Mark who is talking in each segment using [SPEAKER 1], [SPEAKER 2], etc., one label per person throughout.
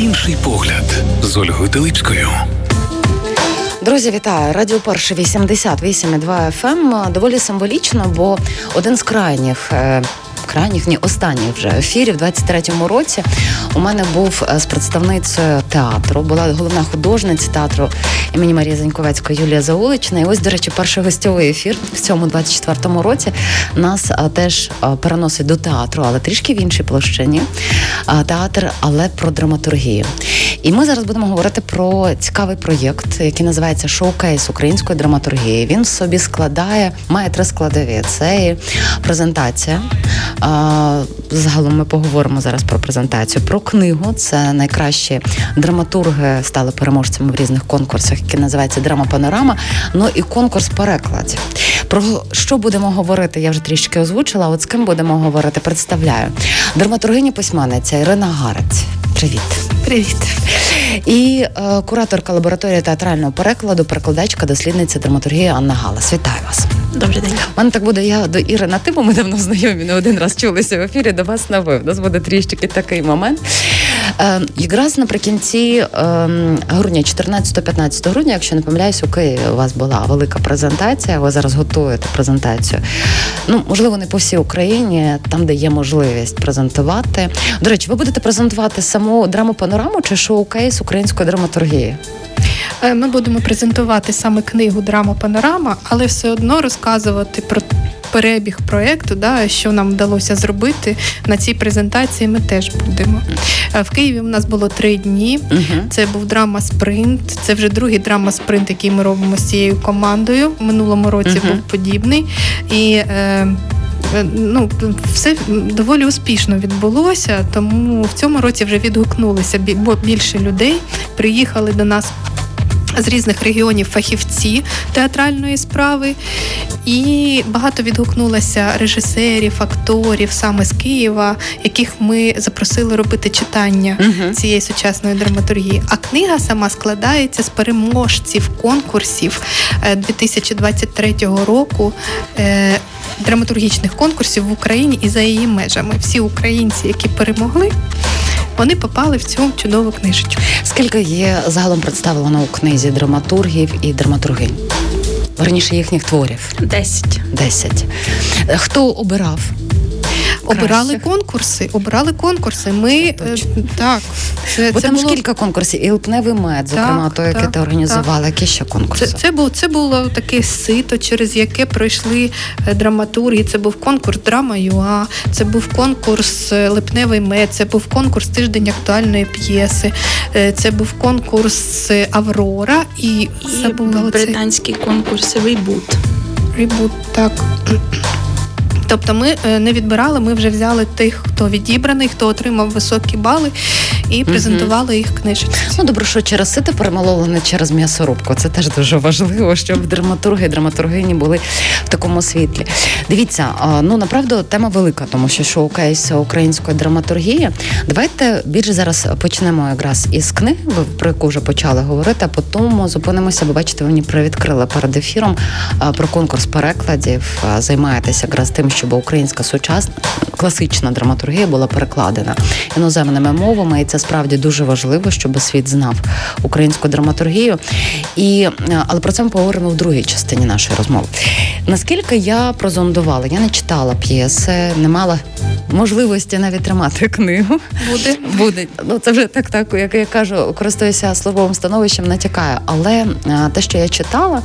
[SPEAKER 1] Інший погляд з Ольгою Телипською.
[SPEAKER 2] Друзі, вітаю! Радіо Перше 88,2 FM. Доволі символічно, бо один з крайніх е, крайніх, ні, останніх вже ефірів, в 23-му році у мене був е, з представницею театру, була головна художниця театру імені Марії Заньковецької Юлія Заулична. І ось, до речі, перший гостьовий ефір в цьому 24-му році нас е, теж е, переносить до театру, але трішки в іншій площині. Театр, але про драматургію. І ми зараз будемо говорити про цікавий проєкт, який називається Шоукейс української драматургії. Він в собі складає, має три складові: це презентація. Загалом ми поговоримо зараз про презентацію. Про книгу це найкращі драматурги стали переможцями в різних конкурсах, які називаються Драма Панорама. Ну і конкурс перекладів. Про що будемо говорити? Я вже трішки озвучила. От з ким будемо говорити? Представляю драматургиня письменниця Ірина Гарець. Привіт.
[SPEAKER 3] Привіт.
[SPEAKER 2] І е, кураторка лабораторії театрального перекладу, перекладачка, дослідниця драматургії Анна Галас. Вітаю вас.
[SPEAKER 3] Добрий день.
[SPEAKER 2] У мене так буде я до Іри на типу, ми давно знайомі, не один раз чулися в ефірі, до вас на ви. У нас буде трішки такий момент. Е, Якраз наприкінці е, грудня, 14-15 грудня, якщо не помиляюсь, у Києві у вас була велика презентація. Ви зараз готуєте презентацію. Ну, можливо, не по всій Україні, там, де є можливість презентувати. До речі, ви будете презентувати саму драму панораму чи шоу-кейс української драматургії?
[SPEAKER 3] Е, ми будемо презентувати саме книгу Драма Панорама, але все одно розказувати про перебіг проєкту, да, що нам вдалося зробити на цій презентації. Ми теж будемо. Е, в Києві у нас було три дні. Це був драма спринт. Це вже другий драма спринт, який ми робимо з цією командою. В минулому році був подібний. І е, е, ну, все доволі успішно відбулося, тому в цьому році вже відгукнулися більше людей. Приїхали до нас з різних регіонів фахівці театральної справи, і багато відгукнулося режисерів, акторів саме з Києва, яких ми запросили робити читання uh цієї сучасної драматургії. А книга сама складається з переможців конкурсів 2023 е, року. Е, драматургічних конкурсів в Україні і за її межами всі українці, які перемогли, вони попали в цю чудову книжечку.
[SPEAKER 2] Скільки є загалом представлено у книзі драматургів і драматургинь? Верніше їхніх творів?
[SPEAKER 3] Десять.
[SPEAKER 2] Десять. Хто обирав?
[SPEAKER 3] Обирали конкурси, обирали конкурси. Ми е, так
[SPEAKER 2] це, Бо це там було... ж кілька конкурсів, і липневий мед, зокрема, той, який ти організувала. Які ще конкурси?
[SPEAKER 3] Це це було це було таке сито, через яке пройшли е, драматурги. Це був конкурс драма ЮА, це був конкурс е, Липневий мед, це був конкурс тиждень актуальної п'єси, це був конкурс Аврора і, і
[SPEAKER 4] забула британський конкурс Ребут.
[SPEAKER 3] Ребут, так. Тобто ми е, не відбирали, ми вже взяли тих, хто відібраний, хто отримав високі бали, і презентували їх книжечки.
[SPEAKER 2] Ну добре, що через сити перемололи не через м'ясорубку. Це теж дуже важливо, щоб драматурги і драматургині були в такому світлі. Дивіться, ну направду тема велика, тому що шоукейс української драматургії. Давайте більше зараз почнемо якраз із книги, про яку вже почали говорити. а Потім зупинимося, бо бачите, ви мені привідкрили перед ефіром про конкурс перекладів. Займаєтеся якраз тим, щоб українська сучасна класична драматургія була перекладена іноземними мовами, і це справді дуже важливо, щоб світ знав українську драматургію. І е, але про це ми поговоримо в другій частині нашої розмови. Наскільки я прозондувала, я не читала п'єси, не мала можливості навіть тримати книгу.
[SPEAKER 3] Буде
[SPEAKER 2] буде. Ну це вже так, так як я кажу, користуюся слововим становищем, натякаю. Але е, те, що я читала,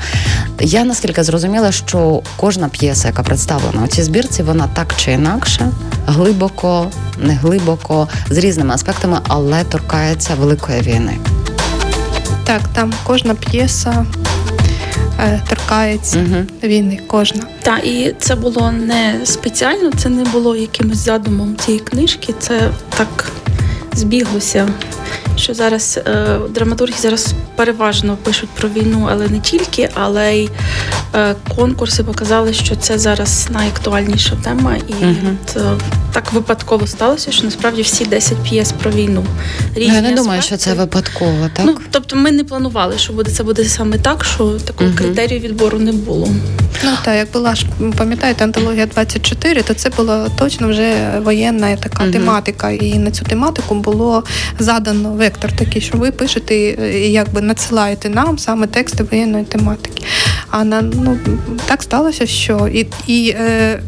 [SPEAKER 2] я наскільки зрозуміла, що кожна п'єса, яка представлена у цій збірці, вона так чи інакше глибоко, не глибоко, з різними аспектами, але торкається великої війни.
[SPEAKER 3] Так, там кожна п'єса е, торкається угу. війни. Кожна.
[SPEAKER 4] Так, і це було не спеціально, це не було якимось задумом цієї книжки. Це так збіглося. Що зараз е, драматурги зараз переважно пишуть про війну, але не тільки, але й е, конкурси показали, що це зараз найактуальніша тема, і угу. от, е, так випадково сталося, що насправді всі 10 п'єс про війну. Різні
[SPEAKER 2] Ну, я не думаю, що це випадково, так?
[SPEAKER 4] Ну, тобто ми не планували, що буде це буде саме так, що такого
[SPEAKER 2] Мгм.
[SPEAKER 4] критерію відбору не було.
[SPEAKER 3] Ну так, як була ж, пам'ятаєте, антологія 24, то це була точно вже воєнна така
[SPEAKER 2] Мгм.
[SPEAKER 3] тематика. І на цю тематику було задано вектор такий, що ви пишете і якби надсилаєте нам саме тексти воєнної тематики. А на ну так сталося, що і, і е,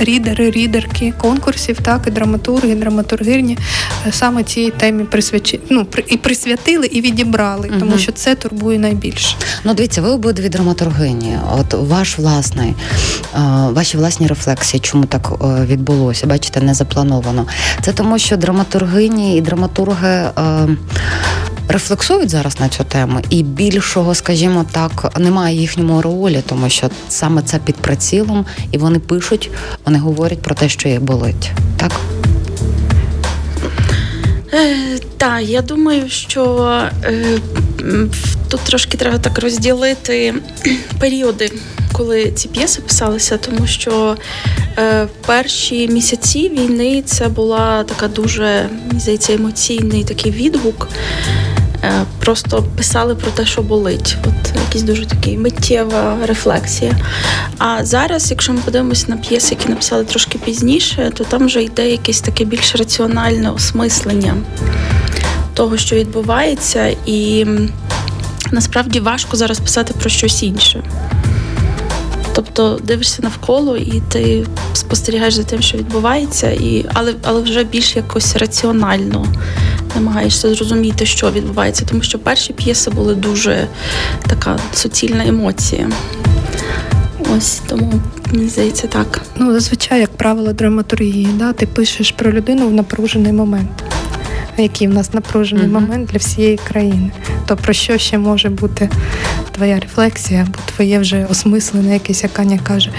[SPEAKER 3] рідери, рідерки конкурсів, так і драматурги, драматургині е, саме цій темі присвячи, ну, і присвятили, і відібрали,
[SPEAKER 2] Мгм.
[SPEAKER 3] тому що це турбує найбільше.
[SPEAKER 2] Ну, дивіться, ви обидві драматургині. От ваш власний, е, ваші власні рефлексії, чому так е, відбулося? Бачите, не заплановано. Це тому, що драматургині і драматурги. Рефлексують зараз на цю тему, і більшого, скажімо так, немає їхньому ролі, тому що саме це під прицілом, і вони пишуть, вони говорять про те, що їх болить. Так?
[SPEAKER 4] Е, так, я думаю, що е, тут трошки треба так розділити періоди, коли ці п'єси писалися, тому що е, перші місяці війни це була така дуже, мені здається, емоційний такий відгук. Е, Просто писали про те, що болить. От якась дуже такий миттєва рефлексія. А зараз, якщо ми подивимося на п'єси, які написали трошки пізніше, то там вже йде якесь таке більш раціональне осмислення того, що відбувається, і насправді важко зараз писати про щось інше. Тобто дивишся навколо і ти спостерігаєш за тим, що відбувається, і, але, але вже більш якось раціонально намагаєшся зрозуміти, що відбувається. Тому що перші п'єси були дуже така суцільна емоція. Ось тому мені здається так.
[SPEAKER 3] Ну, зазвичай, як правило, драматургії, да, ти пишеш про людину в напружений момент. Який в нас напружений
[SPEAKER 2] Мгм.
[SPEAKER 3] момент для всієї країни. То про що ще може бути твоя рефлексія, або твоє вже осмислене, якесь, як Аня каже,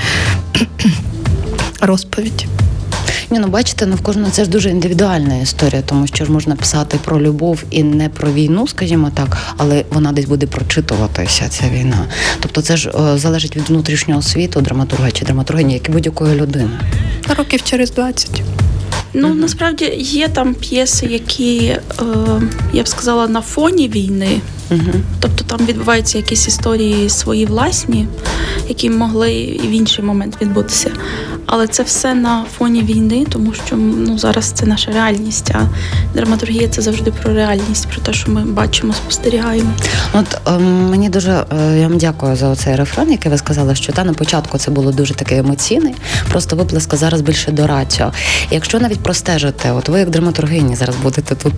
[SPEAKER 3] розповідь.
[SPEAKER 2] Ні, ну бачите, ну в кожного це ж дуже індивідуальна історія, тому що ж можна писати про любов і не про війну, скажімо так, але вона десь буде прочитуватися ця війна. Тобто, це ж е, залежить від внутрішнього світу, драматурга чи драматургині, як і будь-якої людини.
[SPEAKER 3] Років через 20.
[SPEAKER 4] Ну
[SPEAKER 2] Мгм.
[SPEAKER 4] насправді є там п'єси, які е, я б сказала на фоні війни.
[SPEAKER 2] Угу.
[SPEAKER 4] Тобто там відбуваються якісь історії свої власні, які могли і в інший момент відбутися. Але це все на фоні війни, тому що ну зараз це наша реальність. А драматургія це завжди про реальність, про те, що ми бачимо, спостерігаємо.
[SPEAKER 2] От ем, мені дуже е, я вам дякую за оцей рефрен, який ви сказали, що та на початку це було дуже таке емоційний, просто виплеска зараз більше до раціо. Якщо навіть простежите, от ви як драматургині зараз будете тут,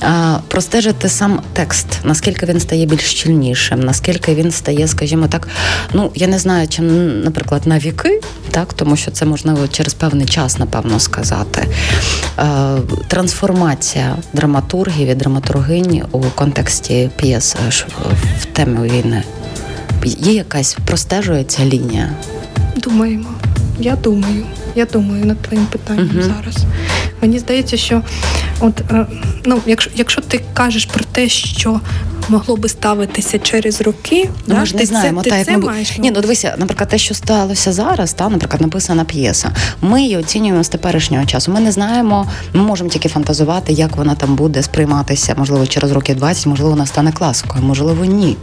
[SPEAKER 2] а, простежите сам текст, наскільки він стає більш щільнішим, наскільки він стає, скажімо так, ну я не знаю, чи наприклад на віки, так тому що це можливо через певний час, напевно, сказати. Е, трансформація драматургів і драматургині у контексті п'єс в темі війни. Є якась простежується лінія.
[SPEAKER 3] Думаємо. Я думаю. Я думаю над твоїм питанням
[SPEAKER 2] Мгм.
[SPEAKER 3] зараз. Мені здається, що от е, ну, якщо, якщо ти кажеш про те, що могло би ставитися через роки,
[SPEAKER 2] Ну,
[SPEAKER 3] да,
[SPEAKER 2] ми ж не
[SPEAKER 3] ти
[SPEAKER 2] знаємо,
[SPEAKER 3] це,
[SPEAKER 2] та
[SPEAKER 3] ти
[SPEAKER 2] як
[SPEAKER 3] це
[SPEAKER 2] ми
[SPEAKER 3] маєш.
[SPEAKER 2] Ні, ну дивися, наприклад, те, що сталося зараз, та, наприклад, написана п'єса. Ми її оцінюємо з теперішнього часу. Ми не знаємо, ми можемо тільки фантазувати, як вона там буде сприйматися, можливо, через років 20, можливо, вона стане класикою, можливо, ні.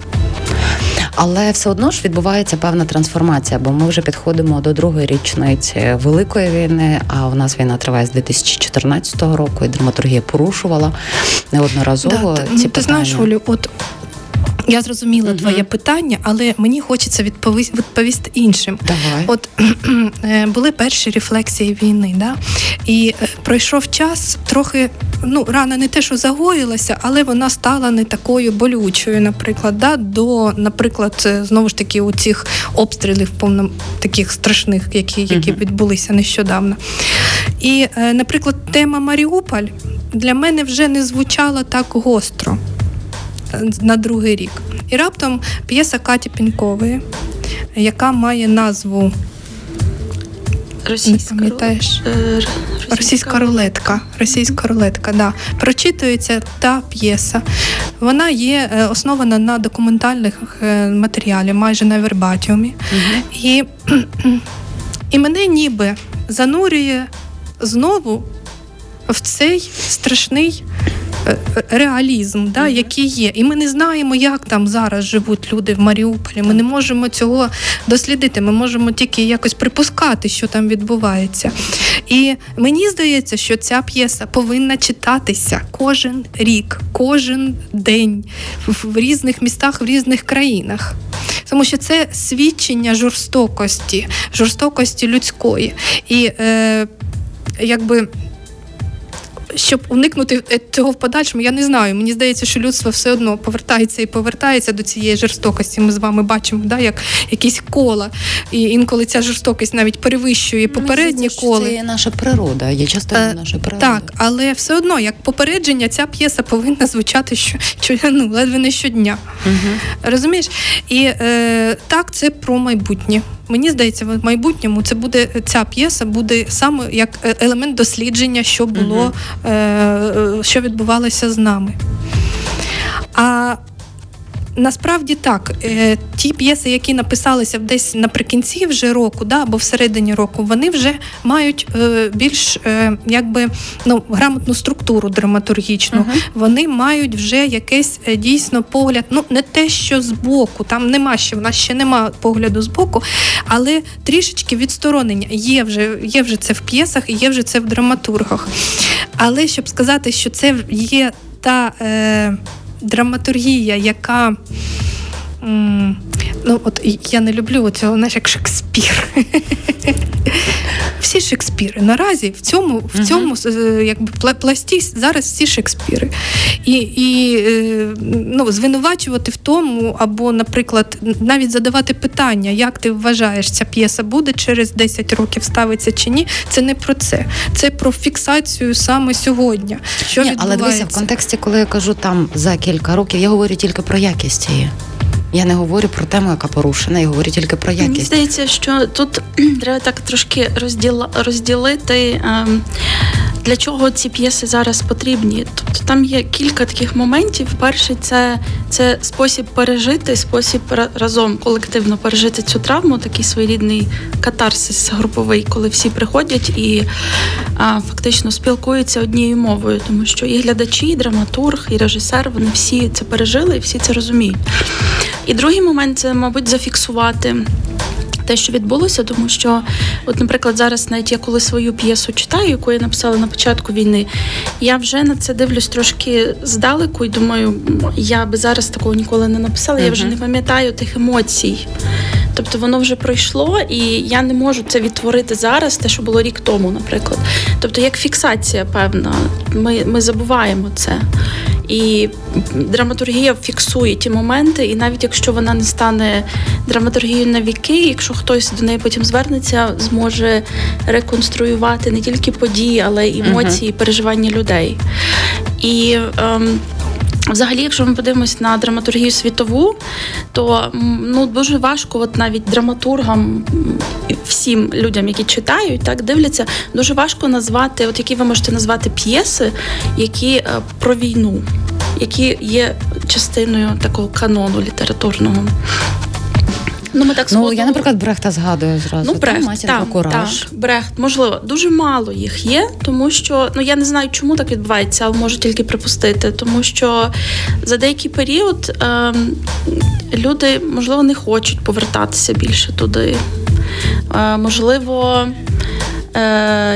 [SPEAKER 2] Але все одно ж відбувається певна трансформація, бо ми вже підходимо до другої річниці Великої війни. А у нас війна триває з 2014 року, і драматургія порушувала неодноразово
[SPEAKER 3] Да,
[SPEAKER 2] ці
[SPEAKER 3] ти, ти
[SPEAKER 2] питання.
[SPEAKER 3] знаєш, Олю, от я зрозуміла
[SPEAKER 2] Мгм.
[SPEAKER 3] твоє питання, але мені хочеться відповісти, відповісти іншим.
[SPEAKER 2] Давай.
[SPEAKER 3] От е, були перші рефлексії війни, да? і е, пройшов час трохи. Ну, рана не те, що загоїлася, але вона стала не такою болючою, наприклад, да, до, наприклад, е, знову ж таки, у цих обстрілів повно таких страшних, які, які відбулися нещодавно. І, наприклад, тема Маріуполь для мене вже не звучала так гостро на другий рік. І раптом п'єса Каті Пінькової, яка має назву
[SPEAKER 4] Російська
[SPEAKER 3] пам'ятаєш?
[SPEAKER 4] е, р-
[SPEAKER 3] Російська рулетка. Російська рулетка, да. Прочитується та п'єса. Вона є е, основана на документальних е, матеріалі, майже на вербатіумі.
[SPEAKER 2] Мгм.
[SPEAKER 3] І, і мене ніби занурює знову в цей страшний. Е, реалізм, да, який є, і ми не знаємо, як там зараз живуть люди в Маріуполі. Ми не можемо цього дослідити. Ми можемо тільки якось припускати, що там відбувається. І мені здається, що ця п'єса повинна читатися кожен рік, кожен день в різних містах, в різних країнах. Тому що це свідчення жорстокості, жорстокості людської. І е, якби щоб уникнути е, цього в подальшому, я не знаю. Мені здається, що людство все одно повертається і повертається до цієї жорстокості. Ми з вами бачимо, да, як якісь кола. І інколи ця жорстокість навіть перевищує попередні
[SPEAKER 2] Мені
[SPEAKER 3] коли.
[SPEAKER 2] Це є наша природа, є частиною
[SPEAKER 3] Е,
[SPEAKER 2] нашої природи.
[SPEAKER 3] Так, але все одно, як попередження, ця п'єса повинна звучати що, що ну, ледве не щодня.
[SPEAKER 2] Угу.
[SPEAKER 3] Розумієш? І е, так, це про майбутнє. Мені здається, в майбутньому це буде ця п'єса буде саме як е, елемент дослідження, що було, угу. е, що відбувалося з нами. А Насправді так, е, ті п'єси, які написалися десь наприкінці вже року, да, або всередині року, вони вже мають е, більш е, якби ну, грамотну структуру драматургічну.
[SPEAKER 2] Мгм.
[SPEAKER 3] Вони мають вже якийсь е, дійсно погляд, ну не те, що збоку, там нема ще, в нас ще нема погляду збоку, але трішечки відсторонення. Є вже, є вже це в п'єсах є вже це в драматургах. Але щоб сказати, що це є та. Е, драматургія, яка. Ну, от я не люблю цього, знаєш, як Шекспір. Всі Шекспіри. Наразі в цьому, в
[SPEAKER 2] Мгм.
[SPEAKER 3] цьому е, якби пласті зараз всі Шекспіри. І, і е, ну, звинувачувати в тому, або, наприклад, навіть задавати питання, як ти вважаєш, ця п'єса буде через 10 років ставиться чи ні, це не про це. Це про фіксацію саме сьогодні. Що
[SPEAKER 2] Ні, але дивися, в контексті, коли я кажу там за кілька років, я говорю тільки про якість її. Я не говорю про тему, яка порушена, я говорю тільки про
[SPEAKER 4] Мені
[SPEAKER 2] якість.
[SPEAKER 4] здається, що тут треба так трошки розділа, розділити. Ем, для чого ці п'єси зараз потрібні? Тобто там є кілька таких моментів. Перший це, це спосіб пережити, спосіб разом колективно пережити цю травму, такий своєрідний катарсис груповий, коли всі приходять і а, фактично спілкуються однією мовою, тому що і глядачі, і драматург, і режисер вони всі це пережили і всі це розуміють. І другий момент це, мабуть, зафіксувати. Те, що відбулося, тому що, от, наприклад, зараз навіть я коли свою п'єсу читаю, яку я написала на початку війни, я вже на це дивлюсь трошки здалеку і думаю, я би зараз такого ніколи не написала, я вже не пам'ятаю тих емоцій. Тобто воно вже пройшло, і я не можу це відтворити зараз, те, що було рік тому, наприклад. Тобто, як фіксація певна, ми, ми забуваємо це. І драматургія фіксує ті моменти, і навіть якщо вона не стане драматургією на віки, якщо хтось до неї потім звернеться, зможе реконструювати не тільки події, але й емоції, переживання людей. І ем, Взагалі, якщо ми подивимось на драматургію світову, то ну дуже важко, от навіть драматургам, всім людям, які читають, так дивляться, дуже важко назвати, от які ви можете назвати п'єси, які е, про війну, які є частиною такого канону літературного. Ну, ми так
[SPEAKER 2] Ну, я, наприклад, Брехта згадую зразу.
[SPEAKER 4] Ну, Брехт,
[SPEAKER 2] матір та кураж.
[SPEAKER 4] так, Брехт, можливо, дуже мало їх є, тому що ну я не знаю, чому так відбувається, але можу тільки припустити. Тому що за деякий період ем, люди, можливо, не хочуть повертатися більше туди. Е, можливо, е,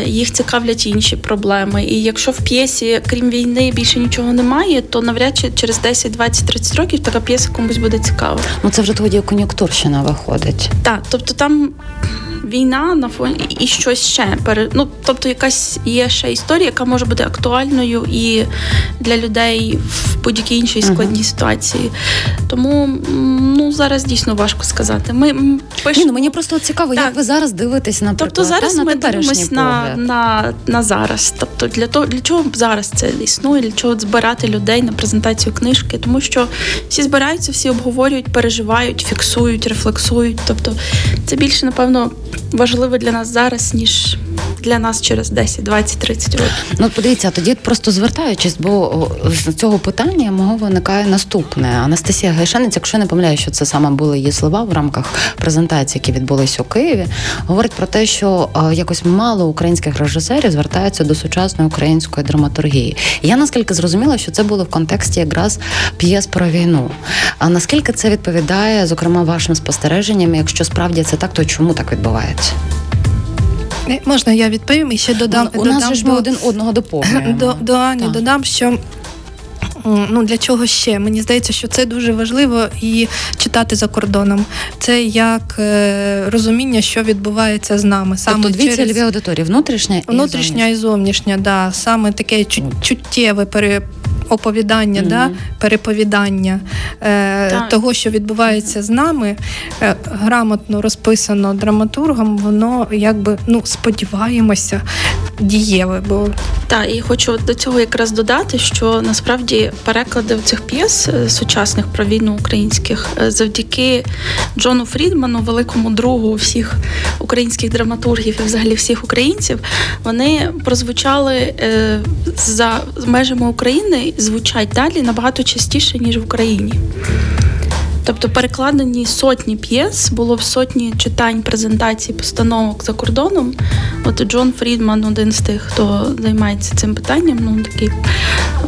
[SPEAKER 4] їх цікавлять інші проблеми. І якщо в п'єсі, крім війни, більше нічого немає, то навряд чи через 10, 20, 30 років така п'єса комусь буде цікава.
[SPEAKER 2] Ну це вже тоді кон'юнктурщина виходить.
[SPEAKER 4] Так, тобто там війна на фоні і щось ще ну, тобто якась є ще історія, яка може бути актуальною і для людей в будь-якій іншій складній ситуації. Тому ну зараз дійсно важко сказати. Ми м,
[SPEAKER 2] Ні, ну мені просто цікаво,
[SPEAKER 4] Так.
[SPEAKER 2] як ви зараз дивитесь на
[SPEAKER 4] Тобто зараз
[SPEAKER 2] на
[SPEAKER 4] ми дивимося на, на, на зараз. Тобто для того, для чого зараз це існує, для чого збирати людей на презентацію книжки, тому що всі збираються, всі обговорюють, переживають, фіксують, рефлексують. Тобто це більше, напевно, важливо для нас зараз, ніж для нас через 10, 20, 30 років.
[SPEAKER 2] Ну, подивіться, тоді просто звертаючись, бо з цього питання мого виникає наступне. Анастасія Гайшанець, якщо не помиляю, що це саме були її слова в рамках презентації, які відбулись у Києві, говорить про те, що якось мало українських режисерів звертаються до сучасної української драматургії. Я наскільки зрозуміла, що це було в контексті якраз п'єс про війну. А наскільки це відповідає, зокрема, вашим спостереженням, якщо справді це так, то чому так відбувається?
[SPEAKER 3] Е, можна я відповім і ще додам.
[SPEAKER 2] У
[SPEAKER 3] додам
[SPEAKER 2] нас ж ми один одного доповнюємо.
[SPEAKER 3] До, до Ані так. додам, що ну для чого ще? Мені здається, що це дуже важливо і читати за кордоном. Це як е, розуміння, що відбувається з нами.
[SPEAKER 2] Саме тобто дві цільові аудиторії, внутрішня і
[SPEAKER 3] внутрішня і зовнішня, да саме таке чуттєве пере оповідання, mm-hmm. да, переповідання е, того, що відбувається з нами, е, грамотно розписано драматургом, воно якби ну сподіваємося дієве. Бо
[SPEAKER 4] так, і хочу до цього якраз додати, що насправді переклади цих п'єс е, сучасних про війну українських е, завдяки Джону Фрідману, великому другу всіх українських драматургів і взагалі всіх українців, вони прозвучали е, за межами України звучать далі набагато частіше, ніж в Україні. Тобто перекладені сотні п'єс, було в сотні читань, презентацій, постановок за кордоном. От Джон Фрідман один з тих, хто займається цим питанням. Ну такий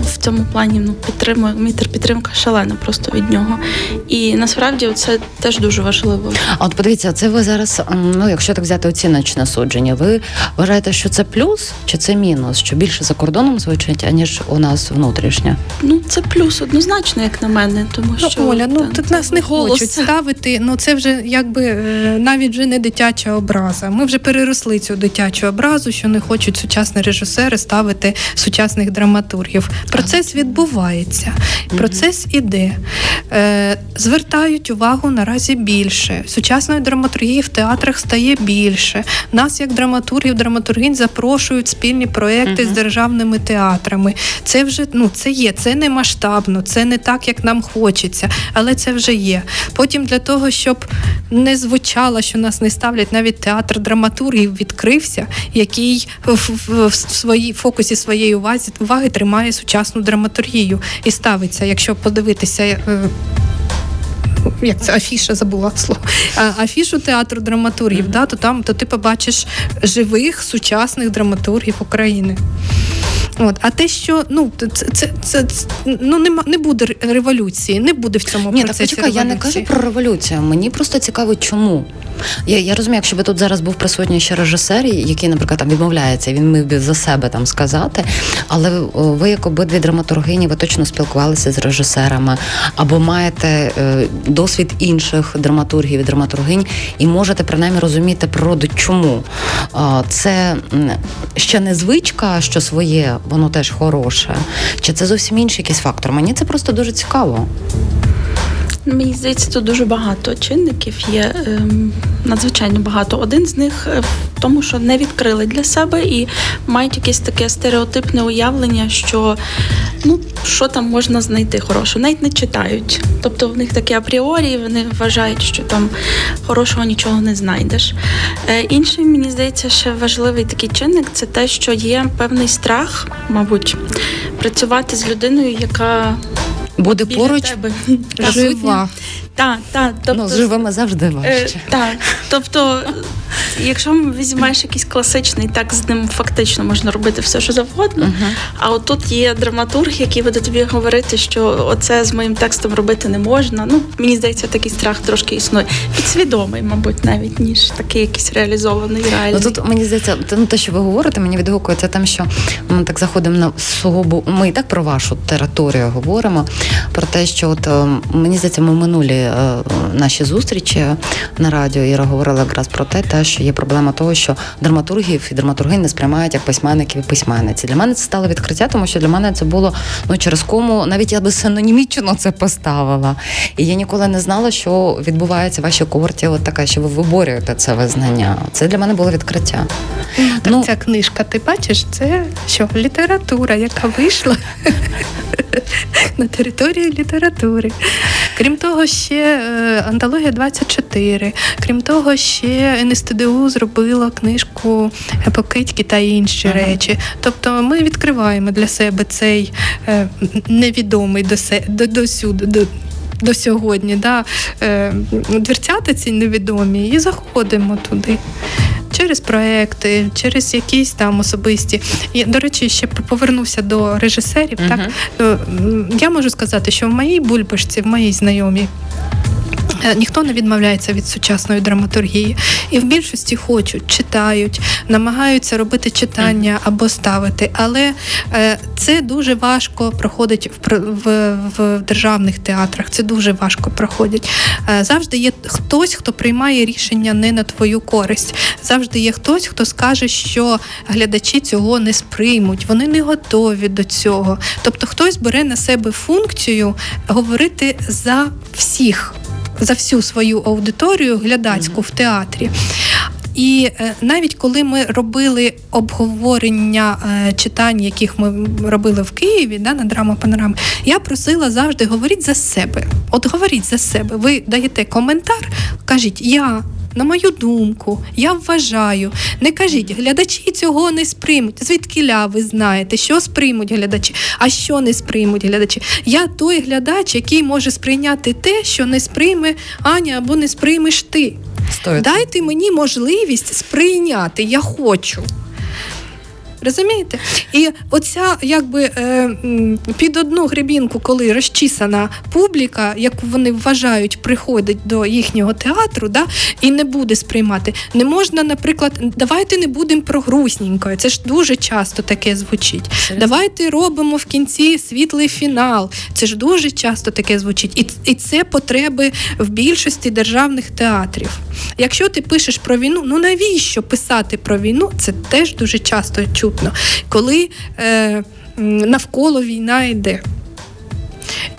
[SPEAKER 4] в цьому плані ну, підтримує мітер підтримка шалена просто від нього. І насправді це теж дуже важливо.
[SPEAKER 2] А от подивіться, це ви зараз, ну якщо так взяти оціночне судження, ви вважаєте, що це плюс чи це мінус? Що більше за кордоном звучить, аніж у нас внутрішньо?
[SPEAKER 4] Ну це плюс однозначно, як на мене, тому
[SPEAKER 3] ну,
[SPEAKER 4] що
[SPEAKER 3] Оля, ну та, тут нас не голос. хочуть ставити. Ну це вже якби е, навіть вже не дитяча образа. Ми вже переросли цю дитячу образу, що не хочуть сучасні режисери ставити сучасних драматургів. Процес відбувається, процес іде. Е, звертають увагу наразі більше. Сучасної драматургії в театрах стає більше. Нас, як драматургів, драматургінь запрошують спільні проекти з державними театрами. Це вже ну це є, це не масштабно, це не так, як нам хочеться, але це вже є. Потім для того, щоб не звучало, що нас не ставлять, навіть театр драматургів відкрився, який в, в своїй фокусі своєї уваги, уваги тримає сучасну драматургію і ставиться, якщо подивитися. Е, як це афіша забула слово, афішу театру драматургів, mm-hmm. да, то там то ти побачиш живих сучасних драматургів України. От, а те, що ну це це, це, це ну нема не буде революції, не буде в цьому
[SPEAKER 2] Ні,
[SPEAKER 3] процесі
[SPEAKER 2] так почекай,
[SPEAKER 3] я
[SPEAKER 2] не кажу про революцію. Мені просто цікаво, чому. Я я розумію, якщо би тут зараз був присутній ще режисер, який, наприклад, там відмовляється, він міг би за себе там сказати. Але ви, як обидві драматургині, ви точно спілкувалися з режисерами або маєте е, досвід інших драматургів і драматургинь, і можете принаймні розуміти природу, чому е, це ще не звичка, що своє, воно теж хороше, чи це зовсім інший якийсь фактор. Мені це просто дуже цікаво.
[SPEAKER 4] Мені здається, тут дуже багато чинників є ем, надзвичайно багато. Один з них е, в тому, що не відкрили для себе і мають якесь таке стереотипне уявлення, що ну що там можна знайти хорошого, навіть не читають. Тобто в них таке апріорі, вони вважають, що там хорошого нічого не знайдеш. Е, інший, мені здається, ще важливий такий чинник це те, що є певний страх, мабуть, працювати з людиною, яка
[SPEAKER 2] буде поруч тебе. жива.
[SPEAKER 4] Так, так.
[SPEAKER 2] Тобто, ну, з живими завжди важче. Е,
[SPEAKER 4] так. Тобто, якщо візьмеш якийсь класичний, так з ним фактично можна робити все, що завгодно. Uh-huh. А от тут є драматург, який буде тобі говорити, що оце з моїм текстом робити не можна. Ну, мені здається, такий страх трошки існує. Підсвідомий, мабуть, навіть ніж такий якийсь реалізований реальний.
[SPEAKER 2] Ну, Тут мені здається, ну, те, що ви говорите, мені відгукується тим, що ми так заходимо на сугубу. Ми і так про вашу територію говоримо, про те, що от е, мені здається, ми минулі е, наші зустрічі на радіо Іра говорила якраз про те, те, що є проблема того, що драматургів і драматурги не сприймають як письменників і письменниці. Для мене це стало відкриття, тому що для мене це було ну через кому навіть я би синонімічно це поставила. І я ніколи не знала, що відбувається в вашій когорті. От така, що ви виборюєте це визнання. Це для мене було відкриття.
[SPEAKER 3] Так ну, ця книжка, ти бачиш, це що література, яка вийшла на території літератури. Крім того, ще е, антологія 24. Крім того, ще НСТДУ зробила книжку Покидьки та інші ага. речі. Тобто ми відкриваємо для себе цей е, невідомий до, до, до сюди. До, до сьогодні, да, е, дверцята ці невідомі, і заходимо туди. Через проекти, через якісь там особисті. І, До речі, ще повернуся до режисерів. uh Так я можу сказати, що в моїй бульбашці, в моїй знайомій Е, ніхто не відмовляється від сучасної драматургії, і в більшості хочуть, читають, намагаються робити читання або ставити. Але е, це дуже важко проходить в в, в державних театрах. Це дуже важко проходить. Е, завжди є хтось, хто приймає рішення не на твою користь. Завжди є хтось, хто скаже, що глядачі цього не сприймуть, вони не готові до цього. Тобто, хтось бере на себе функцію говорити за всіх за всю свою аудиторію глядацьку в театрі. І е, навіть коли ми робили обговорення е, читань, яких ми робили в Києві, да, на драма панорами, я просила завжди говоріть за себе. От говоріть за себе. Ви даєте коментар, кажіть я на мою думку, я вважаю. Не кажіть, глядачі цього не сприймуть. Звідкиля ви знаєте, що сприймуть глядачі, а що не сприймуть глядачі. Я той глядач, який може сприйняти те, що не сприйме Аня або не сприймеш ти. Стоїть. Дайте мені можливість сприйняти. Я хочу. Розумієте? І оця якби е, під одну гребінку, коли розчісана публіка, яку вони вважають, приходить до їхнього театру, да, і не буде сприймати. Не можна, наприклад, давайте не будемо про грустненько. Це ж дуже часто таке звучить. Давайте робимо в кінці світлий фінал. Це ж дуже часто таке звучить. І, І це потреби в більшості державних театрів. Якщо ти пишеш про війну, ну навіщо писати про війну? Це теж дуже часто чутно, коли е, навколо війна йде.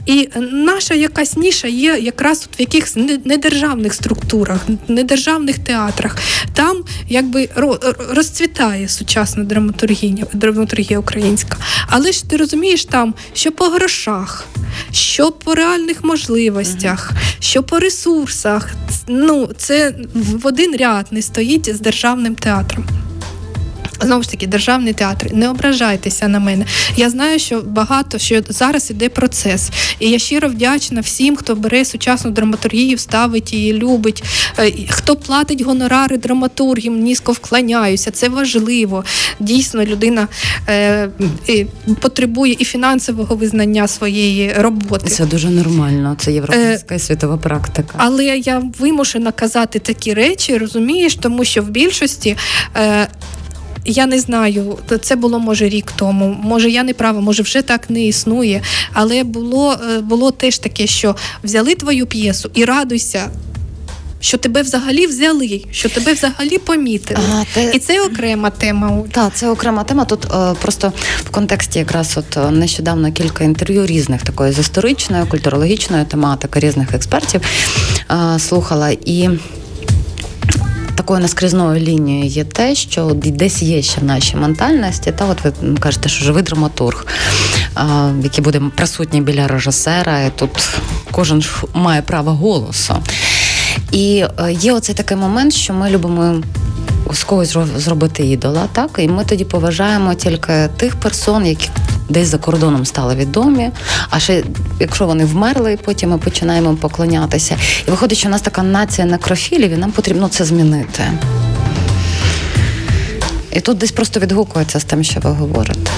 [SPEAKER 3] І наша якась ніша є якраз в якихось недержавних структурах, недержавних театрах. Там якби розцвітає сучасна драматургія, драматургія українська. Але ж ти розумієш там, що по грошах, що по реальних можливостях, що по ресурсах. Ну, це в один ряд не стоїть з державним театром. Знову ж таки, державний театр, не ображайтеся на мене. Я знаю, що багато що зараз іде процес, і я щиро вдячна всім, хто бере сучасну драматургію, ставить її, любить, е, хто платить гонорари драматургам, низько вклоняюся. Це важливо. Дійсно, людина е, потребує і фінансового визнання своєї роботи.
[SPEAKER 2] Це дуже нормально. Це європейська е, світова практика.
[SPEAKER 3] Але я вимушена казати такі речі, розумієш, тому що в більшості. Е, я не знаю, це було може рік тому. Може, я не права, може вже так не існує. Але було е, було теж таке, що взяли твою п'єсу і радуйся. Що тебе взагалі взяли, що тебе взагалі помітили, ага, те... і це окрема тема.
[SPEAKER 2] Так, це окрема тема. Тут е, просто в контексті якраз от е, нещодавно кілька інтерв'ю різних такої з історичної, культурологічної тематики, різних експертів е, слухала і такою наскрізною лінією є те, що десь є ще в нашій ментальності. Та от ви кажете, що живий драматург, який буде присутній біля режисера, і тут кожен має право голосу. І е, є оцей такий момент, що ми любимо з когось зробити ідола, так і ми тоді поважаємо тільки тих персон, які десь за кордоном стали відомі. А ще якщо вони вмерли, потім ми починаємо поклонятися. І виходить, що у нас така нація некрофілів, і нам потрібно це змінити. І тут десь просто відгукується з тим, що ви говорите.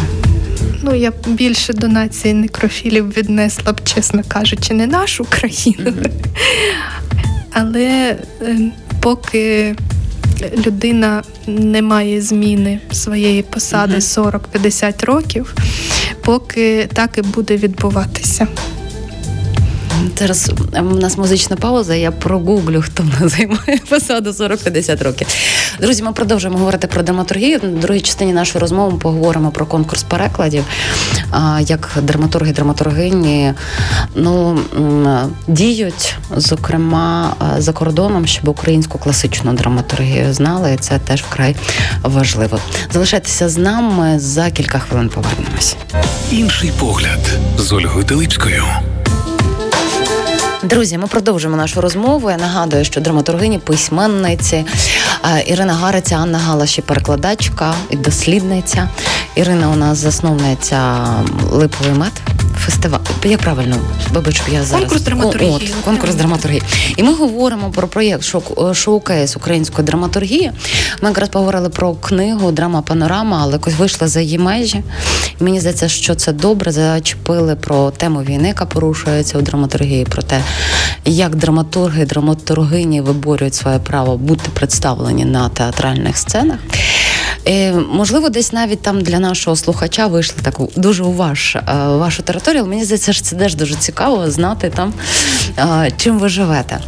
[SPEAKER 3] Ну, я більше до нації некрофілів віднесла б, чесно кажучи, не нашу країну. Mm-hmm. Але е, поки людина не має зміни своєї посади uh-huh. 40-50 років, поки так і буде відбуватися.
[SPEAKER 2] Зараз ем, у нас музична пауза. Я прогуглю, хто нас займає посаду 40-50 років. Друзі, ми продовжуємо говорити про драматургію. В другій частині нашої розмови ми поговоримо про конкурс перекладів, як драматурги, драматургині ну, діють, зокрема, за кордоном, щоб українську класичну драматургію знали, і це теж вкрай важливо. Залишайтеся з нами за кілька хвилин. Повернемось.
[SPEAKER 1] Інший погляд з Ольгою Теличкою.
[SPEAKER 2] Друзі, ми продовжимо нашу розмову. Я нагадую, що драматургині, письменниці е, Ірина Гариця, Анна Галаші, перекладачка і дослідниця. Ірина у нас засновниця Липовий мед. Фестиваль, як правильно, вибач, я зараз
[SPEAKER 3] Конкурс драматургії.
[SPEAKER 2] От, конкурс драматургії. І ми говоримо про проєкт шоу- шоукейс української драматургії. Ми якраз поговорили про книгу Драма Панорама, але якось вийшли за її межі. І мені здається, що це добре. Зачепили про тему війни, яка порушується у драматургії, про те, як драматурги і драматургині виборюють своє право бути представлені на театральних сценах. Е, можливо, десь навіть там для нашого слухача вийшли таку дуже у ваш, е, вашу територію. але Мені здається, що це теж дуже цікаво знати там, е, чим ви живете.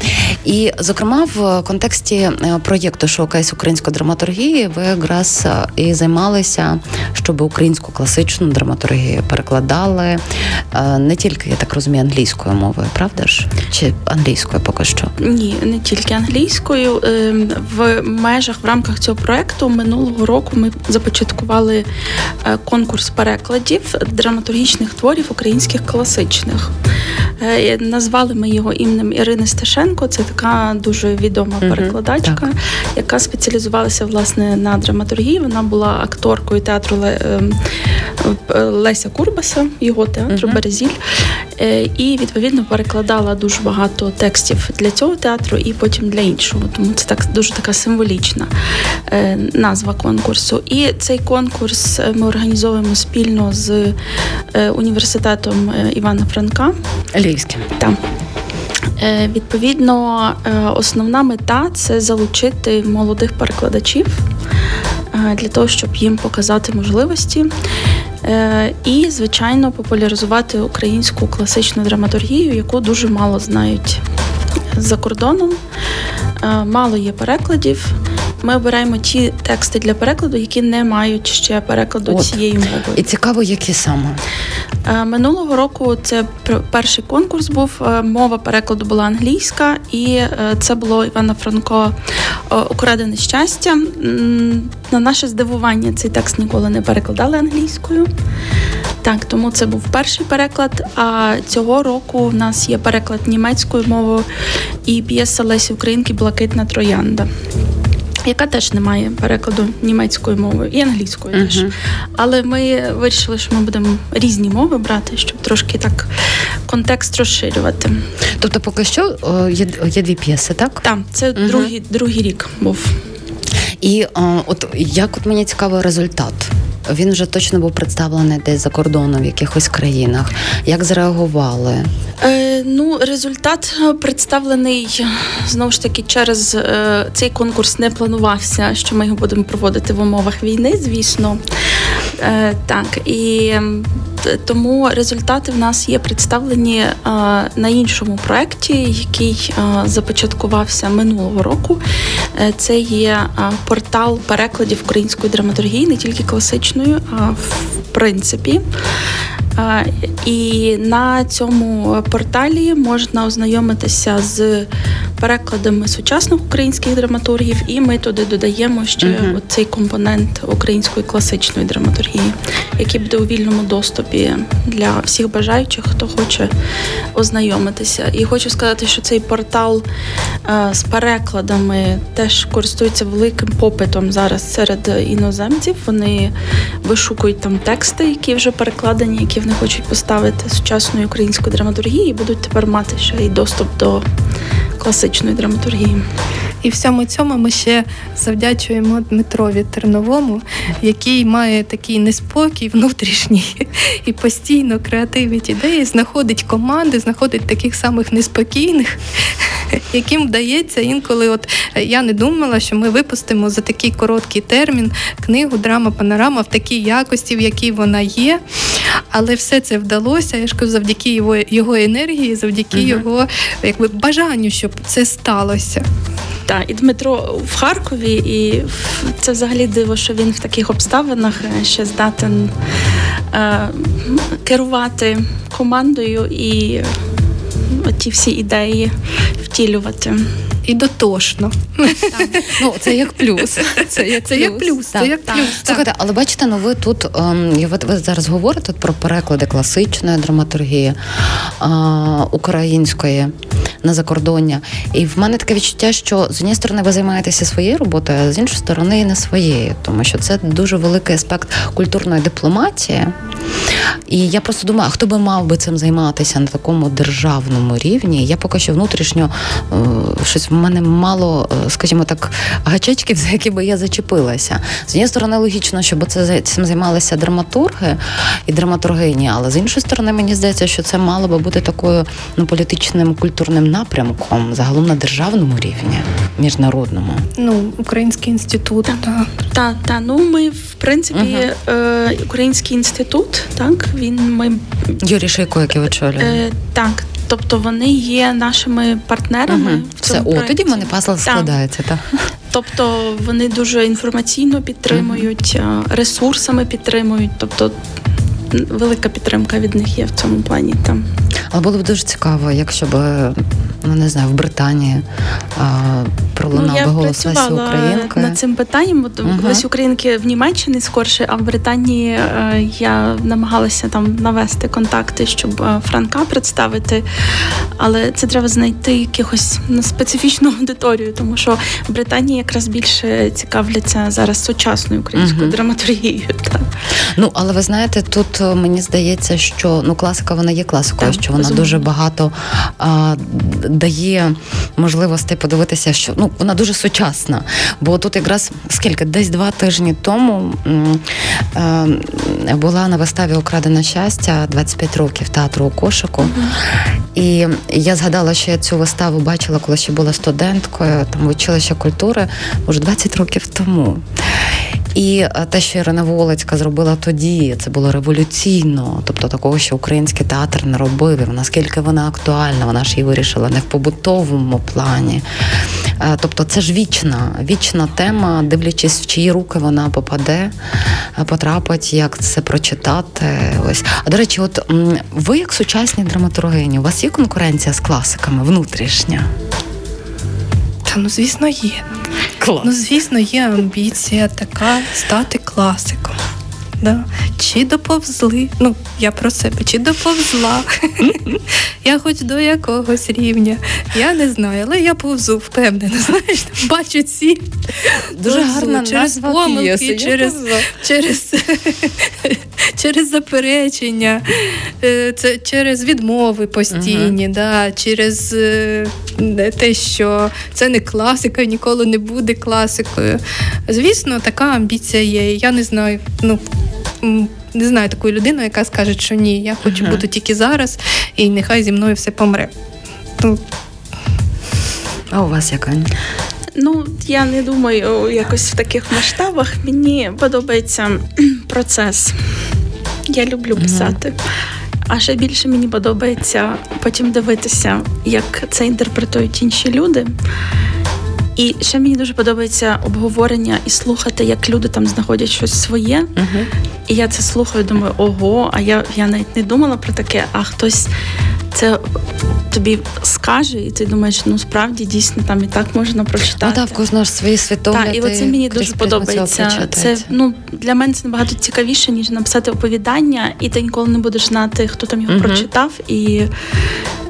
[SPEAKER 2] І, зокрема, в контексті проєкту Шоукейс української драматургії ви якраз і займалися, щоб українську класичну драматургію перекладали не тільки, я так розумію, англійською мовою, правда ж? Чи англійською поки що?
[SPEAKER 4] Ні, не тільки англійською. Ем, В межах в рамках цього проекту минулого року ми започаткували е, конкурс перекладів драматургічних творів українських класичних. Е, Назвали ми його іменем Ірини Сташенко. Це така дуже відома перекладачка, яка спеціалізувалася власне на драматургії. Вона була акторкою театру е, Леся Курбаса, його театру
[SPEAKER 2] Мгм.
[SPEAKER 4] Березіль. Е, І відповідно перекладала дуже багато текстів для цього театру і потім для іншого. Тому це так дуже така символічна е, назва конкурсу. І цей конкурс е, ми організовуємо спільно з університетом Івана Франка.
[SPEAKER 2] Львівським.
[SPEAKER 4] Там. Е, Відповідно, основна мета це залучити молодих перекладачів для того, щоб їм показати можливості. Е, І, звичайно, популяризувати українську класичну драматургію, яку дуже мало знають за кордоном. Е, Мало є перекладів. Ми обираємо ті тексти для перекладу, які не мають ще перекладу
[SPEAKER 2] От.
[SPEAKER 4] цією мовою.
[SPEAKER 2] І цікаво, які саме.
[SPEAKER 4] Е, Минулого року це перший конкурс був. е, Мова перекладу була англійська, і е, це було Івана Франко Украдене щастя. На наше здивування цей текст ніколи не перекладали англійською. Так, тому це був перший переклад. А цього року в нас є переклад німецькою мовою і п'єса Лесі Українки Блакитна троянда. Яка теж не має перекладу німецькою мовою і англійською теж. Але ми вирішили, що ми будемо різні мови брати, щоб трошки так контекст розширювати.
[SPEAKER 2] Тобто, поки що о, є, є дві п'єси, так?
[SPEAKER 4] Так, це
[SPEAKER 2] Мгм.
[SPEAKER 4] другий, другий рік був.
[SPEAKER 2] І о, от як от мені цікавий результат. Він вже точно був представлений десь за кордоном в якихось країнах. Як зреагували?
[SPEAKER 4] Е, ну, результат е, представлений знову ж таки через е, цей конкурс не планувався, що ми його будемо проводити в умовах війни, звісно. Е, так, і тому результати в нас є представлені е, на іншому проєкті, який е, започаткувався минулого року. Е, це є портал перекладів української драматургії, не тільки класичною, а в принципі. І на цьому порталі можна ознайомитися з перекладами сучасних українських драматургів, і ми туди додаємо ще
[SPEAKER 2] Мгм.
[SPEAKER 4] цей компонент української класичної драматургії, який буде у вільному доступі для всіх бажаючих, хто хоче ознайомитися. І хочу сказати, що цей портал е, з перекладами теж користується великим попитом зараз серед іноземців. Вони вишукують там тексти, які вже перекладені, які вони хочуть поставити сучасної української драматургії, і будуть тепер мати ще й доступ до класичної драматургії.
[SPEAKER 3] І всьому цьому ми ще завдячуємо Дмитрові Терновому, який має такий неспокій внутрішній і постійно креативить ідеї, знаходить команди, знаходить таких самих неспокійних, яким вдається інколи. От е, я не думала, що ми випустимо за такий короткий термін книгу Драма Панорама в такій якості, в якій вона є. Але все це вдалося. Я ж кажу, завдяки його, його енергії, завдяки
[SPEAKER 2] Мгм.
[SPEAKER 3] його якби бажанню, щоб це сталося.
[SPEAKER 4] Так, і Дмитро в Харкові, і це взагалі диво, що він в таких обставинах е, ще здатен е, керувати командою і ті всі ідеї втілювати.
[SPEAKER 3] І дотошно.
[SPEAKER 2] Ну, це як плюс. Це як
[SPEAKER 3] Це як плюс,
[SPEAKER 2] Так.
[SPEAKER 3] це як плюс. так.
[SPEAKER 2] Слухайте, але бачите, ну ви тут ем, от ви зараз говорите про переклади класичної драматургії а, української. на закордоння. І в мене таке відчуття, що з однієї сторони ви займаєтеся своєю роботою, а з іншої сторони не своєю, тому що це дуже великий аспект культурної дипломатії. І я просто думаю, а хто би мав би цим займатися на такому державному рівні? Я поки що внутрішньо е, щось в мене мало, е, скажімо так, гачечків, за які би я зачепилася. З однієї сторони, логічно, щоб це цим займалися драматурги і драматургині, але з іншої сторони, мені здається, що це мало би бути такою ну, політичним культурним напрямком, загалом на державному рівні, міжнародному.
[SPEAKER 3] Ну, Український інститут. Так,
[SPEAKER 4] так. Та, ну ми в принципі угу. е, Український інститут, так він ми
[SPEAKER 2] Юрій Шейко, який очолює. Е,
[SPEAKER 4] Так, тобто вони є нашими партнерами. Угу. в цьому
[SPEAKER 2] Все, о, тоді в мене пазл складається. так.
[SPEAKER 4] Тобто вони дуже інформаційно підтримують, угу. ресурсами підтримують. Тобто велика підтримка від них є в цьому плані. Там.
[SPEAKER 2] Але було б дуже цікаво, якщо б ну не знаю, в Британії а, пролунав
[SPEAKER 4] ну,
[SPEAKER 2] би голос Лесі Українки.
[SPEAKER 4] над цим питанням. Бо uh Лесі Українки в Німеччині скорше, а в Британії е, я намагалася там навести контакти, щоб е, Франка представити. Але це треба знайти якихось ну, специфічну аудиторію, тому що в Британії якраз більше цікавляться зараз сучасною українською uh драматургією. Так.
[SPEAKER 2] Ну але ви знаєте, тут е, мені здається, що ну класика вона є класикою, так, що вона розумію. дуже багато а, дає можливості подивитися, що ну вона дуже сучасна. Бо тут якраз скільки десь два тижні тому е, була на виставі Украдене щастя 25 років театру у кошику. Mm-hmm. І я згадала, що я цю виставу бачила, коли ще була студенткою там в училища культури, може 20 років тому. І е, те, що Ірина Волицька зробила тоді, це було революційно, тобто такого, що український театр не робив. І наскільки вона актуальна, вона ж її вирішила не в побутовому плані. Е, тобто, це ж вічна, вічна тема, дивлячись, в чиї руки вона попаде, е, потрапить, як це прочитати. Ось. А до речі, от ви, як сучасні драматургині, у вас є конкуренція з класиками внутрішня?
[SPEAKER 3] Та ну, звісно, є. Клас. Ну, звісно, є амбіція така стати класиком. Да. Чи доповзли? Ну, я про себе, чи доповзла. я хоч до якогось рівня. Я не знаю, але я повзу, впевнена. Знаєш, бачу ці
[SPEAKER 2] дуже гарна
[SPEAKER 3] через помилки, через через, через заперечення, е, це через відмови постійні, да, через е, те, що це не класика, ніколи не буде класикою. Звісно, така амбіція є. Я не знаю, ну не знаю такої людини, яка скаже, що ні, я хочу ага. бути тільки зараз, і нехай зі мною все помре. Ну,
[SPEAKER 2] А у вас яка?
[SPEAKER 4] Ну, я не думаю якось в таких масштабах. Мені подобається процес. Я люблю писати. А ще більше мені подобається потім дивитися, як це інтерпретують інші люди. І ще мені дуже подобається обговорення і слухати, як люди там знаходять щось своє. Uh-huh. І я це слухаю, думаю, ого, а я я навіть не думала про таке, а хтось це тобі скаже, і ти думаєш, ну справді дійсно там і так можна прочитати. Ну
[SPEAKER 2] так, в кожного ж свої світогляди.
[SPEAKER 4] Так, і оце мені дуже подобається. Це ну для мене це набагато цікавіше, ніж написати оповідання, і ти ніколи не будеш знати, хто там його uh-huh. прочитав і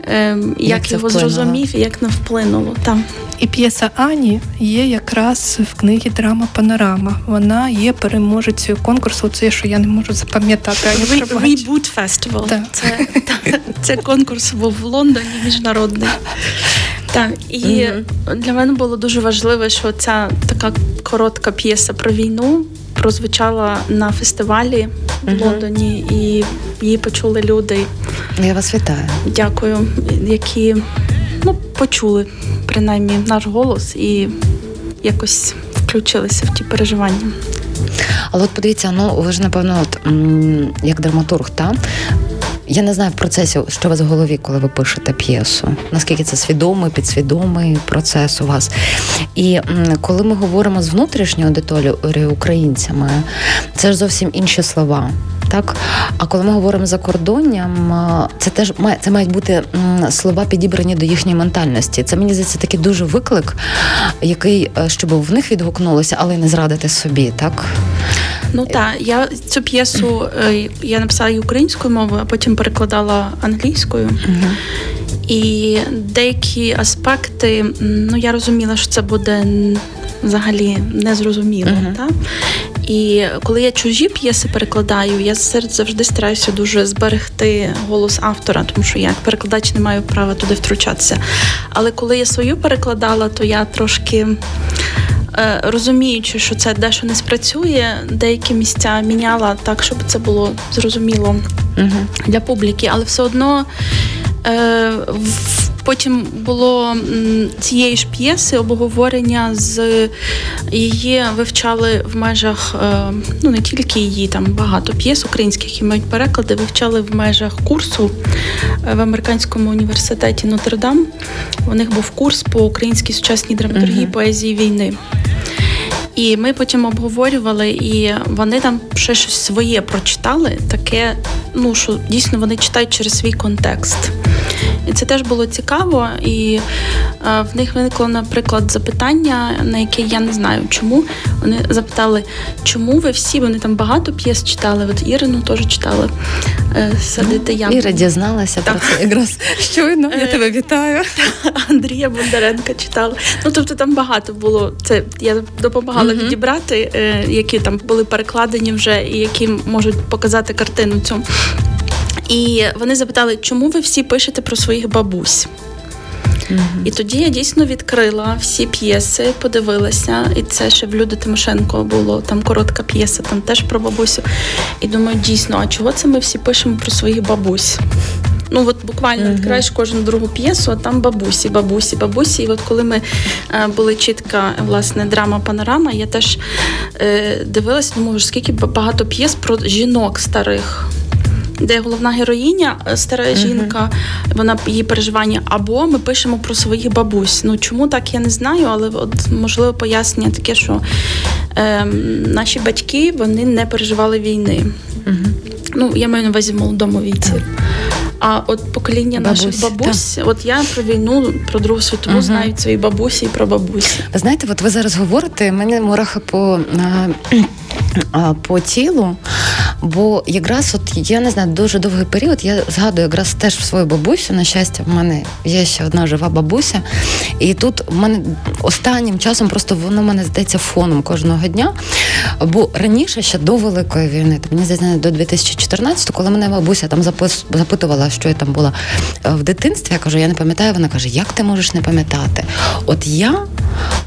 [SPEAKER 4] як, як його вплинуло? зрозумів і як не вплинуло. Там.
[SPEAKER 3] І п'єса Ані є якраз в книгі Драма Панорама. Вона є переможецею конкурсу. Це що я не можу запам'ятати.
[SPEAKER 4] Reboot Festival. Так. Це, це конкурс був в Лондоні міжнародний. Так, і mm для мене було дуже важливо, що ця така коротка п'єса про війну прозвучала на фестивалі в Лондоні, і її почули люди.
[SPEAKER 2] Я вас вітаю.
[SPEAKER 4] Дякую, які ну, почули принаймні наш голос і якось включилися в ті переживання.
[SPEAKER 2] Але от подивіться, ну ви ж напевно, от як драматург, та я не знаю в процесі, що у вас в голові, коли ви пишете п'єсу. Наскільки це свідомий, підсвідомий процес у вас? І коли ми говоримо з внутрішньою аудиторією українцями, це ж зовсім інші слова. Так, а коли ми говоримо за кордонням, це теж має це мають бути слова підібрані до їхньої ментальності. Це мені здається такий дуже виклик, який е, щоб в них відгукнулося, але не зрадити собі, так.
[SPEAKER 4] Ну так, я цю п'єсу е, я написала і українською мовою, а потім перекладала англійською. І деякі аспекти, ну я розуміла, що це буде взагалі незрозуміло. Uh-huh. І коли я чужі п'єси перекладаю, я завжди стараюся дуже зберегти голос автора, тому що я як перекладач не маю права туди втручатися. Але коли я свою перекладала, то я трошки. Е, розуміючи, що це дещо не спрацює, деякі місця міняла так, щоб це було зрозуміло uh для публіки, але все одно е, Потім було цієї ж п'єси обговорення з її вивчали в межах, е, ну не тільки її, там багато п'єс українських, які мають переклади, вивчали в межах курсу е, в американському університеті Нотр-Дам. У них був курс по українській сучасній драматургії uh-huh. поезії війни. І ми потім обговорювали, і вони там ще щось своє прочитали, таке, ну що дійсно вони читають через свій контекст. І це теж було цікаво. І е, в них виникло, наприклад, запитання, на яке я не знаю, чому. Вони запитали, чому ви всі, вони там багато п'єс читали, от Ірину теж читали. Е, Садити я.
[SPEAKER 2] Іра дізналася про це якраз щойно. Я тебе вітаю.
[SPEAKER 4] Андрія Бондаренка читала. Ну тобто там багато було. Це я допомагала mm-hmm. відібрати, е, які там були перекладені вже і які можуть показати картину цю. І вони запитали, чому ви всі пишете про своїх бабусь? Mm-hmm. І тоді я дійсно відкрила всі п'єси, подивилася, і це ще в Люди Тимошенко було там коротка п'єса, там теж про бабусю. І думаю, дійсно, а чого це ми всі пишемо про своїх бабусь? Ну от буквально mm-hmm. відкриваєш кожну другу п'єсу, а там бабусі, бабусі, бабусі. І от коли ми е, були чітка власне драма панорама, я теж е, дивилася, думаю, скільки багато п'єс про жінок старих де головна героїня, е, стара uh-huh. жінка, вона її переживання, або ми пишемо про своїх бабусь. Ну чому так я не знаю, але от можливо пояснення таке, що е, наші батьки вони не переживали війни. Uh-huh. Ну, я маю на увазі в молодому віці. А от покоління бабусь, наших бабусь, та. от я про війну, про Другу світову uh-huh. знаю свої бабусі і про бабусі.
[SPEAKER 2] Ви знаєте, от ви зараз говорите, мене мурахи по по тілу. Бо якраз от я не знаю, дуже довгий період. Я згадую якраз теж свою бабусю. На щастя, в мене є ще одна жива бабуся. І тут в мене останнім часом просто воно мене здається фоном кожного дня. Бо раніше ще до Великої війни, мені здається, до 2014, коли мене бабуся там запитувала, що я там була е, в дитинстві, я кажу, я не пам'ятаю. Вона каже, як ти можеш не пам'ятати? От я,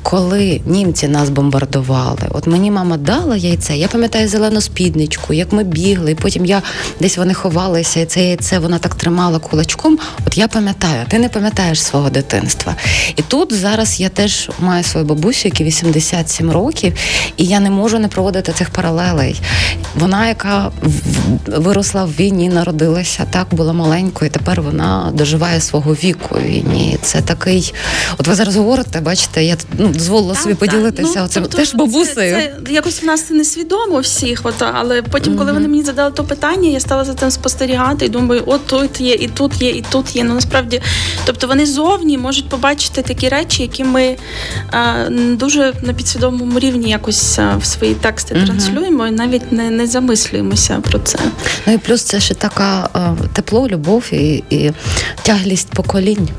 [SPEAKER 2] коли німці нас бомбардували, от мені мама дала яйце, я пам'ятаю зелену спідничку, як ми бігли, і потім я десь вони ховалися, і це яйце вона так тримала кулачком. От я пам'ятаю, ти не пам'ятаєш свого дитинства. І тут зараз я теж маю свою бабусю, які 87 років, і я не можу не проводити цих паралелей. Вона, яка виросла в війні, народилася, так була маленькою, і тепер вона доживає свого віку в війні. Це такий, от ви зараз говорите, бачите, я ну, дозволила собі так. поділитися. Ну, Оце тобто, теж бабусею.
[SPEAKER 4] Це, це якось в нас це не свідомо всіх, от, але потім, коли mm-hmm. вони мені задали то питання, я стала за цим спостерігати і думаю, от тут є, і тут є, і тут є. Ну насправді, тобто вони зовні можуть побачити такі речі, які ми а, дуже на підсвідомому рівні якось в свої тексти mm-hmm. транслюємо, і навіть не не замислюємося про це.
[SPEAKER 2] Ну і плюс це ще така а, тепло, любов і, і тяглість поколінь.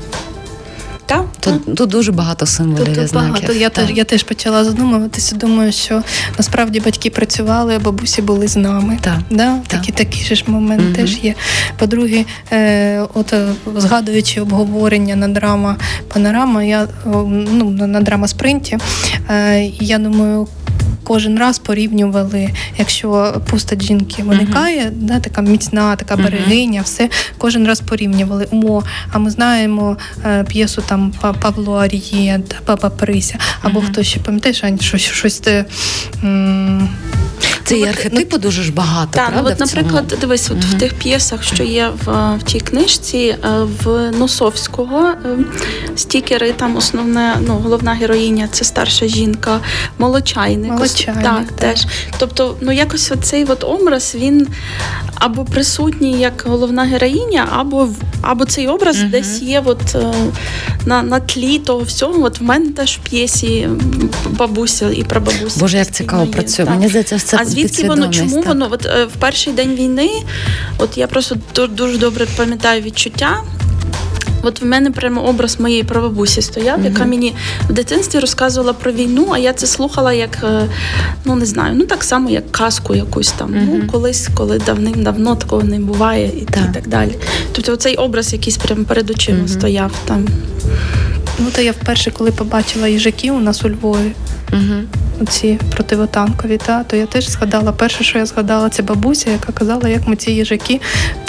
[SPEAKER 4] Так,
[SPEAKER 2] Тут та. тут дуже багато символів. Тут, багато.
[SPEAKER 3] Я теж я теж почала задумуватися. Думаю, що насправді батьки працювали, бабусі були з нами. Та. Да? Такі такі ж момент угу. теж є. По-друге, е, от е, згадуючи обговорення на драма панорама, я ну на драма спринті, е, я думаю кожен раз порівнювали, якщо постать жінки виникає, uh-huh. да, така міцна, така берегиня, uh-huh. все кожен раз порівнювали. Мо. а ми знаємо е, п'єсу там Павло Аріє, Папа Прися, або uh-huh. хто ще пам'ятаєш, Ань, щось щось те. М-
[SPEAKER 2] це і архетипу ну, дуже ж багато. Так, правда,
[SPEAKER 4] от, наприклад, дивись, от mm-hmm. в тих п'єсах, що є в в тій книжці, е, в Носовського е, стікери, там основне, ну, головна героїня це старша жінка, молочайник.
[SPEAKER 3] Молочайник,
[SPEAKER 4] так, так. теж. Тобто, ну якось оцей от образ він або присутній як головна героїня, або або цей образ mm-hmm. десь є от, е, на на тлі того всього. От в мене теж в п'єсі бабуся і прабабуся.
[SPEAKER 2] Боже, як цікаво працює. Мені здається, це
[SPEAKER 4] а звідки воно? Чому так. воно? От е, в перший день війни, от я просто дуже добре пам'ятаю відчуття. От в мене прямо образ моєї прабабусі стояв, mm-hmm. яка мені в дитинстві розказувала про війну, а я це слухала як, е, ну не знаю, ну так само, як казку якусь там. Mm-hmm. Ну, колись, коли давним-давно такого не буває, і так, і так далі. Тобто цей образ якийсь прямо перед очима стояв там.
[SPEAKER 3] Ну, то я вперше, коли побачила їжаків у нас у Львові, угу. Ці противотанкові, та, то я теж згадала, перше, що я згадала, це бабуся, яка казала, як ми ці їжаки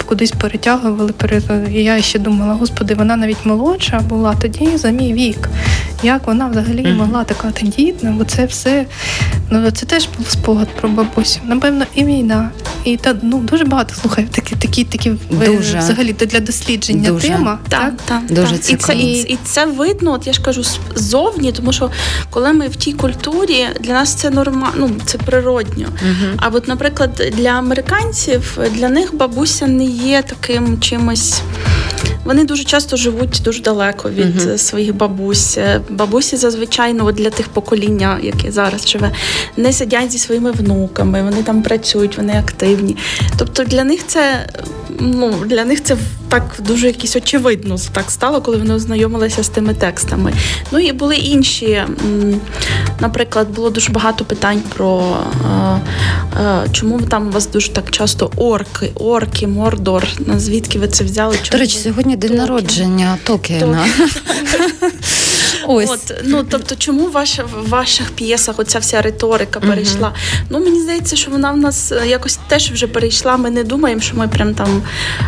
[SPEAKER 3] кудись перетягували. І я ще думала, господи, вона навіть молодша була тоді за мій вік. Як вона взагалі могла така тендітна, бо це все ну це теж був спогад про бабусю. Напевно, і війна, і та ну дуже багато слухай, такі такі такі дуже. взагалі для дослідження
[SPEAKER 2] дуже.
[SPEAKER 3] тема.
[SPEAKER 4] Так, так, так.
[SPEAKER 2] дуже
[SPEAKER 4] так. І це і, і це видно. От я ж кажу ззовні, тому що коли ми в тій культурі, для нас це норма, ну це природньо. Uh-huh. А от, наприклад, для американців для них бабуся не є таким чимось. Вони дуже часто живуть дуже далеко від uh-huh. своїх бабусь. Бабусі зазвичай ну, для тих покоління, яке зараз живе, не сидять зі своїми внуками, вони там працюють, вони активні. Тобто для них це ну, для них це так дуже якісь очевидно так стало, коли вони ознайомилися з тими текстами. Ну і були інші. Наприклад, було дуже багато питань про чому там у вас дуже так часто орки, орки, мордор. Звідки ви це взяли?
[SPEAKER 2] Чому? До речі, сьогодні день народження Токіна.
[SPEAKER 4] Ось. От, ну тобто, чому ваша в ваших п'єсах оця вся риторика перейшла? uh Ну мені здається, що вона в нас е, якось теж вже перейшла. Ми не думаємо, що ми прям там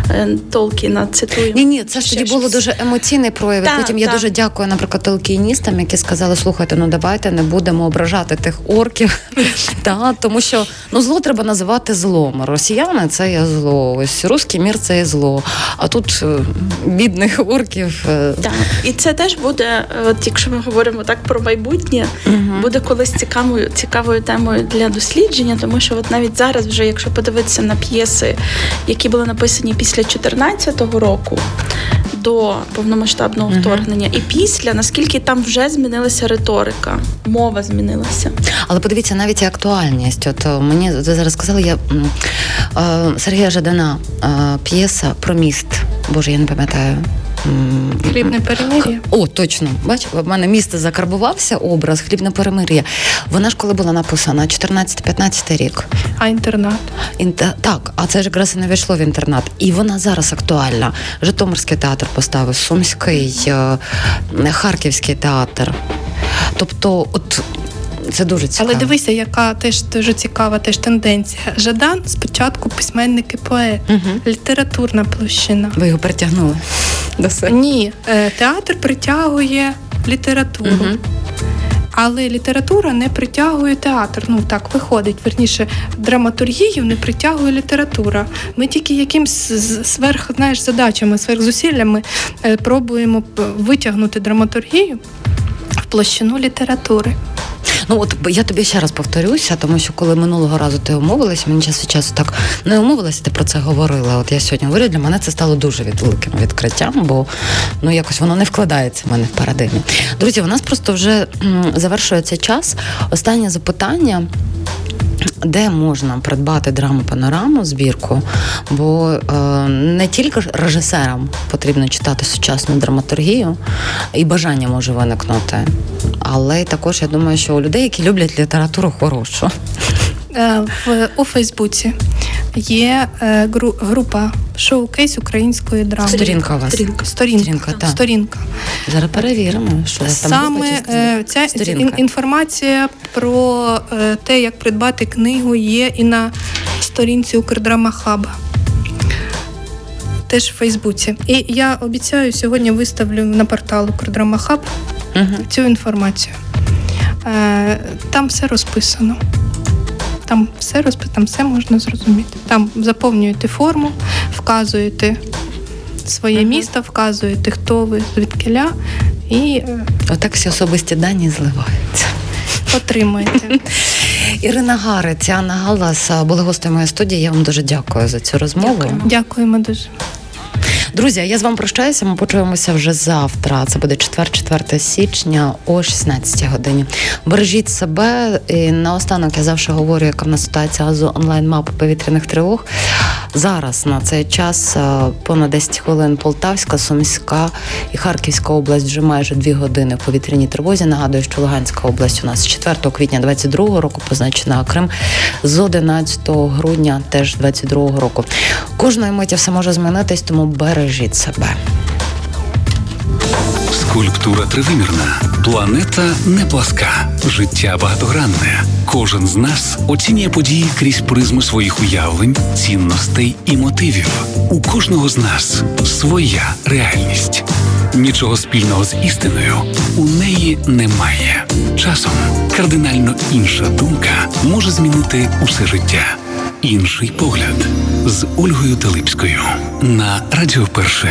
[SPEAKER 4] е, Толкіна цитуємо.
[SPEAKER 2] Ні, ні, це ж тоді було дуже емоційний прояв. Так, Потім так. я дуже дякую, наприклад, толкіністам, які сказали: слухайте, ну давайте не будемо ображати тих орків. Та, тому що ну зло треба називати злом. Росіяни це є зло. Ось руський мір це є зло. А тут е, бідних орків.
[SPEAKER 4] Так, і це теж буде от якщо ми говоримо так про майбутнє, uh буде колись цікавою цікавою темою для дослідження, тому що от навіть зараз, вже якщо подивитися на п'єси, які були написані після 2014 року. До повномасштабного uh вторгнення і після наскільки там вже змінилася риторика, мова змінилася.
[SPEAKER 2] Але подивіться навіть і актуальність. От е, мені зараз сказали, я е, Сергія Жадана е, п'єса про міст. Боже, я не пам'ятаю.
[SPEAKER 3] Хлібне перемир'я.
[SPEAKER 2] О, точно. Бач, в мене місто закарбувався образ хлібне перемир'я. Вона ж коли була написана 14-15 рік.
[SPEAKER 3] А інтернат?
[SPEAKER 2] Інter... Так, а це ж якраз і не війшло в інтернат. І вона зараз актуальна. Житомирський театр поставив, Сумський, е, Харківський театр. Тобто, от це дуже цікаво.
[SPEAKER 3] Але дивися, яка теж дуже цікава теж тенденція. Жадан спочатку письменники поет, угу. літературна площина.
[SPEAKER 2] Ви його притягнули до себе?
[SPEAKER 3] Ні, е, театр притягує літературу. Угу. Але література не притягує театр. Ну так виходить. Верніше, драматургію не притягує література. Ми тільки якимсь сверх знаєш, задачами, сверхзусиллями е, пробуємо витягнути драматургію в площину літератури.
[SPEAKER 2] Ну от я тобі ще раз повторюся, тому що коли минулого разу ти умовилась, мені час від часу так не умовилася, ти про це говорила. От я сьогодні говорю, для мене це стало дуже великим відкриттям, бо ну якось воно не вкладається в мене в парадигмі. Друзі, у нас просто вже завершується час. Останнє запитання де можна придбати драму панораму збірку, бо е, не тільки режисерам потрібно читати сучасну драматургію, і бажання може виникнути, але також я думаю, що у людей, які люблять літературу хорошу.
[SPEAKER 3] Е, в у Фейсбуці є е, група шоу-кейс української драми.
[SPEAKER 2] Сторінка у вас.
[SPEAKER 3] Сторінка. Сторінка. Сторінка,
[SPEAKER 2] так.
[SPEAKER 3] Сторінка.
[SPEAKER 2] Зараз перевіримо, що там
[SPEAKER 3] саме е, ця Сторінка. інформація про те, як придбати книгу, є і на сторінці Укрдрама Хаба. Теж в Фейсбуці. І я обіцяю, сьогодні виставлю на портал Укрдрама Хаб угу. цю інформацію. Там все розписано. Там все розпис, там все можна зрозуміти. Там заповнюєте форму, вказуєте своє uh-huh. місто, вказуєте, хто ви, звідкиля, і е,
[SPEAKER 2] отак всі особисті дані зливаються.
[SPEAKER 3] Отримуєте.
[SPEAKER 2] Ірина Гарець, Анна Галас були гостями моєї студії. Я вам дуже дякую за цю розмову.
[SPEAKER 3] Дякуємо, Дякуємо дуже.
[SPEAKER 2] Друзі, я з вами прощаюся. Ми почуємося вже завтра. Це буде 4-4 січня о 16 годині. Бережіть себе. І наостанок я завжди говорю, яка в нас ситуація з онлайн мапи повітряних тривог. Зараз на цей час е, понад 10 хвилин Полтавська, Сумська і Харківська область вже майже 2 години в повітряній тривозі. Нагадую, що Луганська область у нас 4 квітня 22 року позначена, Крим з 11 грудня теж 22 року. Кожної миті все може змінитись, тому бережіть себе.
[SPEAKER 1] Скульптура тривимірна. Планета не пласка. Життя багатогранне. Кожен з нас оцінює події крізь призму своїх уявлень, цінностей і мотивів. У кожного з нас своя реальність. Нічого спільного з істиною у неї немає. Часом кардинально інша думка може змінити усе життя. Інший погляд з Ольгою Талипською на Радіо Перше.